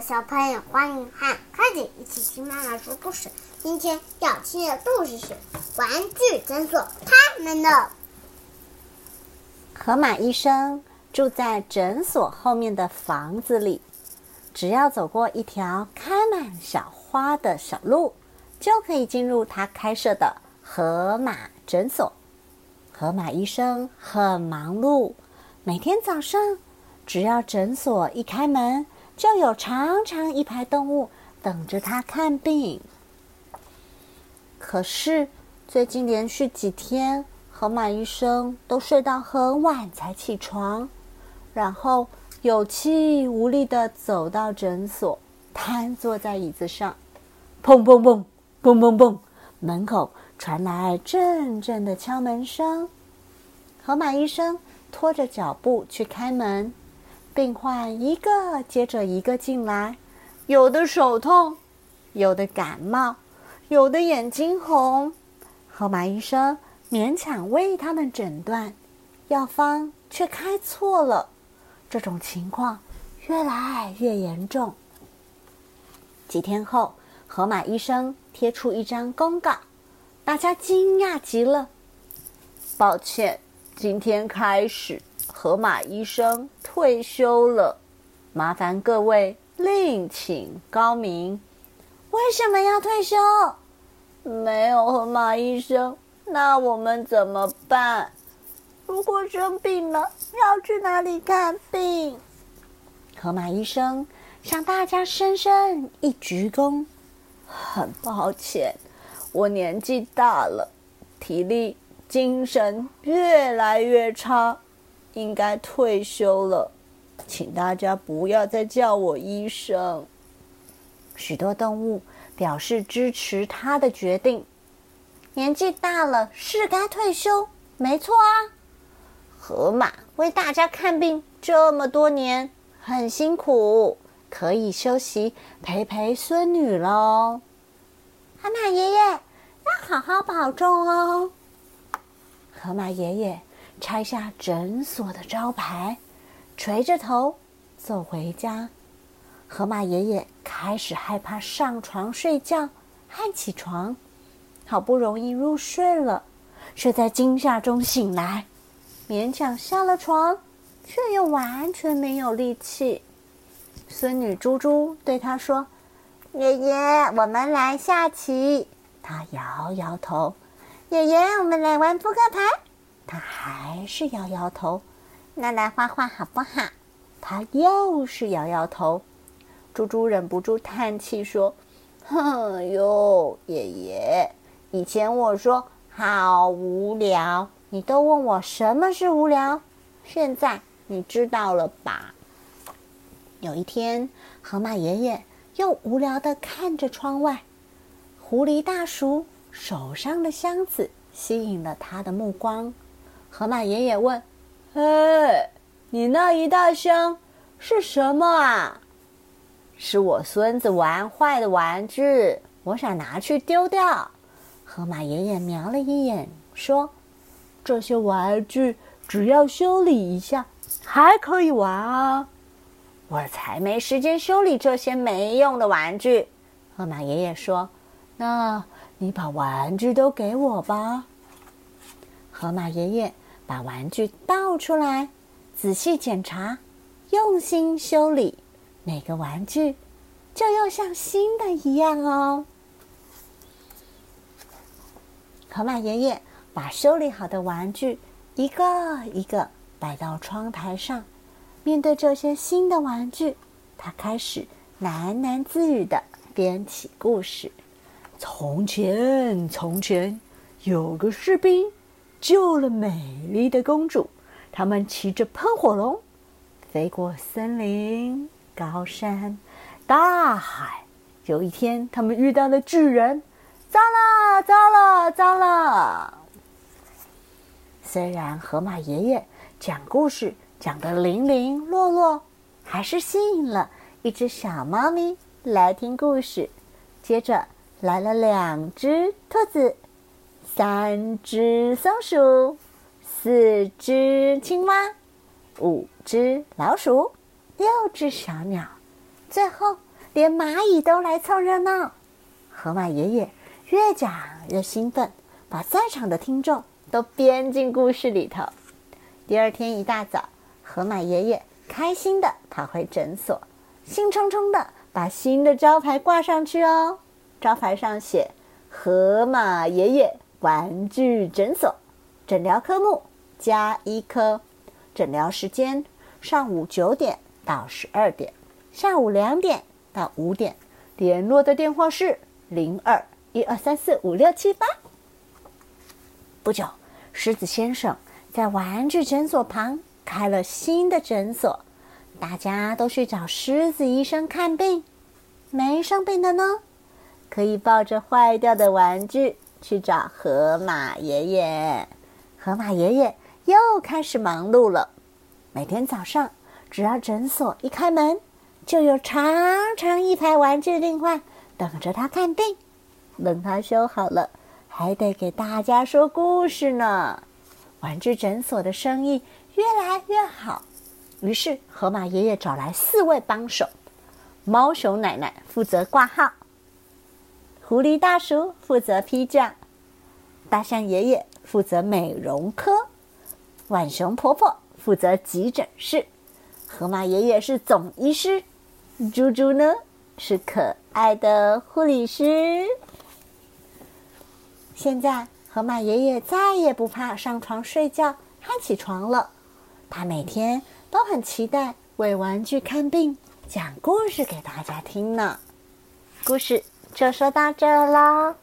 小朋友，欢迎和快点一起听妈妈说故事。今天要听的故事是《玩具诊所》，他们的河马医生住在诊所后面的房子里，只要走过一条开满小花的小路，就可以进入他开设的河马诊所。河马医生很忙碌，每天早上。只要诊所一开门，就有长长一排动物等着他看病。可是最近连续几天，河马医生都睡到很晚才起床，然后有气无力的走到诊所，瘫坐在椅子上。砰砰砰，砰砰砰，门口传来阵阵的敲门声。河马医生拖着脚步去开门。病患一个接着一个进来，有的手痛，有的感冒，有的眼睛红。河马医生勉强为他们诊断，药方却开错了。这种情况越来越严重。几天后，河马医生贴出一张公告，大家惊讶极了。抱歉，今天开始。河马医生退休了，麻烦各位另请高明。为什么要退休？没有河马医生，那我们怎么办？如果生病了，要去哪里看病？河马医生向大家深深一鞠躬，很抱歉，我年纪大了，体力、精神越来越差。应该退休了，请大家不要再叫我医生。许多动物表示支持他的决定。年纪大了是该退休，没错啊。河马为大家看病这么多年，很辛苦，可以休息陪陪孙女喽。河马爷爷要好好保重哦。河马爷爷。拆下诊所的招牌，垂着头走回家。河马爷爷开始害怕上床睡觉和起床，好不容易入睡了，却在惊吓中醒来，勉强下了床，却又完全没有力气。孙女猪猪对他说：“爷爷，我们来下棋。”他摇摇头：“爷爷，我们来玩扑克牌。”他还是摇摇头，那来画画好不好？他又是摇摇头。猪猪忍不住叹气说：“哼哟，爷爷，以前我说好无聊，你都问我什么是无聊，现在你知道了吧？”有一天，河马爷爷又无聊的看着窗外，狐狸大叔手上的箱子吸引了他的目光。河马爷爷问：“嘿，你那一大箱是什么啊？”“是我孙子玩坏的玩具，我想拿去丢掉。”河马爷爷瞄了一眼，说：“这些玩具只要修理一下，还可以玩啊。”“我才没时间修理这些没用的玩具。”河马爷爷说：“那你把玩具都给我吧。”河马爷爷。把玩具倒出来，仔细检查，用心修理，每个玩具就又像新的一样哦。河马爷爷把修理好的玩具一个一个摆到窗台上，面对这些新的玩具，他开始喃喃自语的编起故事：从前，从前有个士兵。救了美丽的公主，他们骑着喷火龙，飞过森林、高山、大海。有一天，他们遇到了巨人，糟了，糟了，糟了！虽然河马爷爷讲故事讲得零零落落，还是吸引了一只小猫咪来听故事。接着来了两只兔子。三只松鼠，四只青蛙，五只老鼠，六只小鸟，最后连蚂蚁都来凑热闹。河马爷爷越讲越兴奋，把在场的听众都编进故事里头。第二天一大早，河马爷爷开心的跑回诊所，兴冲冲的把新的招牌挂上去哦。招牌上写“河马爷爷玩具诊所”，诊疗科目加一科，诊疗时间上午九点到十二点，下午两点到五点。联络的电话是零二一二三四五六七八。不久，狮子先生在玩具诊所旁开了新的诊所，大家都去找狮子医生看病。没生病的呢，可以抱着坏掉的玩具去找河马爷爷。河马爷爷。又开始忙碌了。每天早上，只要诊所一开门，就有长长一排玩具病患等着他看病。等他修好了，还得给大家说故事呢。玩具诊所的生意越来越好，于是河马爷爷找。来四位帮手：猫熊奶奶负责挂号，狐狸大叔负责批价，大象爷爷负责美容科，浣熊婆婆负责急诊室，河马爷爷是总医师，猪猪呢是可爱的护理师。现在，河马爷爷再也不怕上床睡觉和起床了。他每天都很期待为玩具看病、讲故事给大家听呢。故事就说到这儿喽，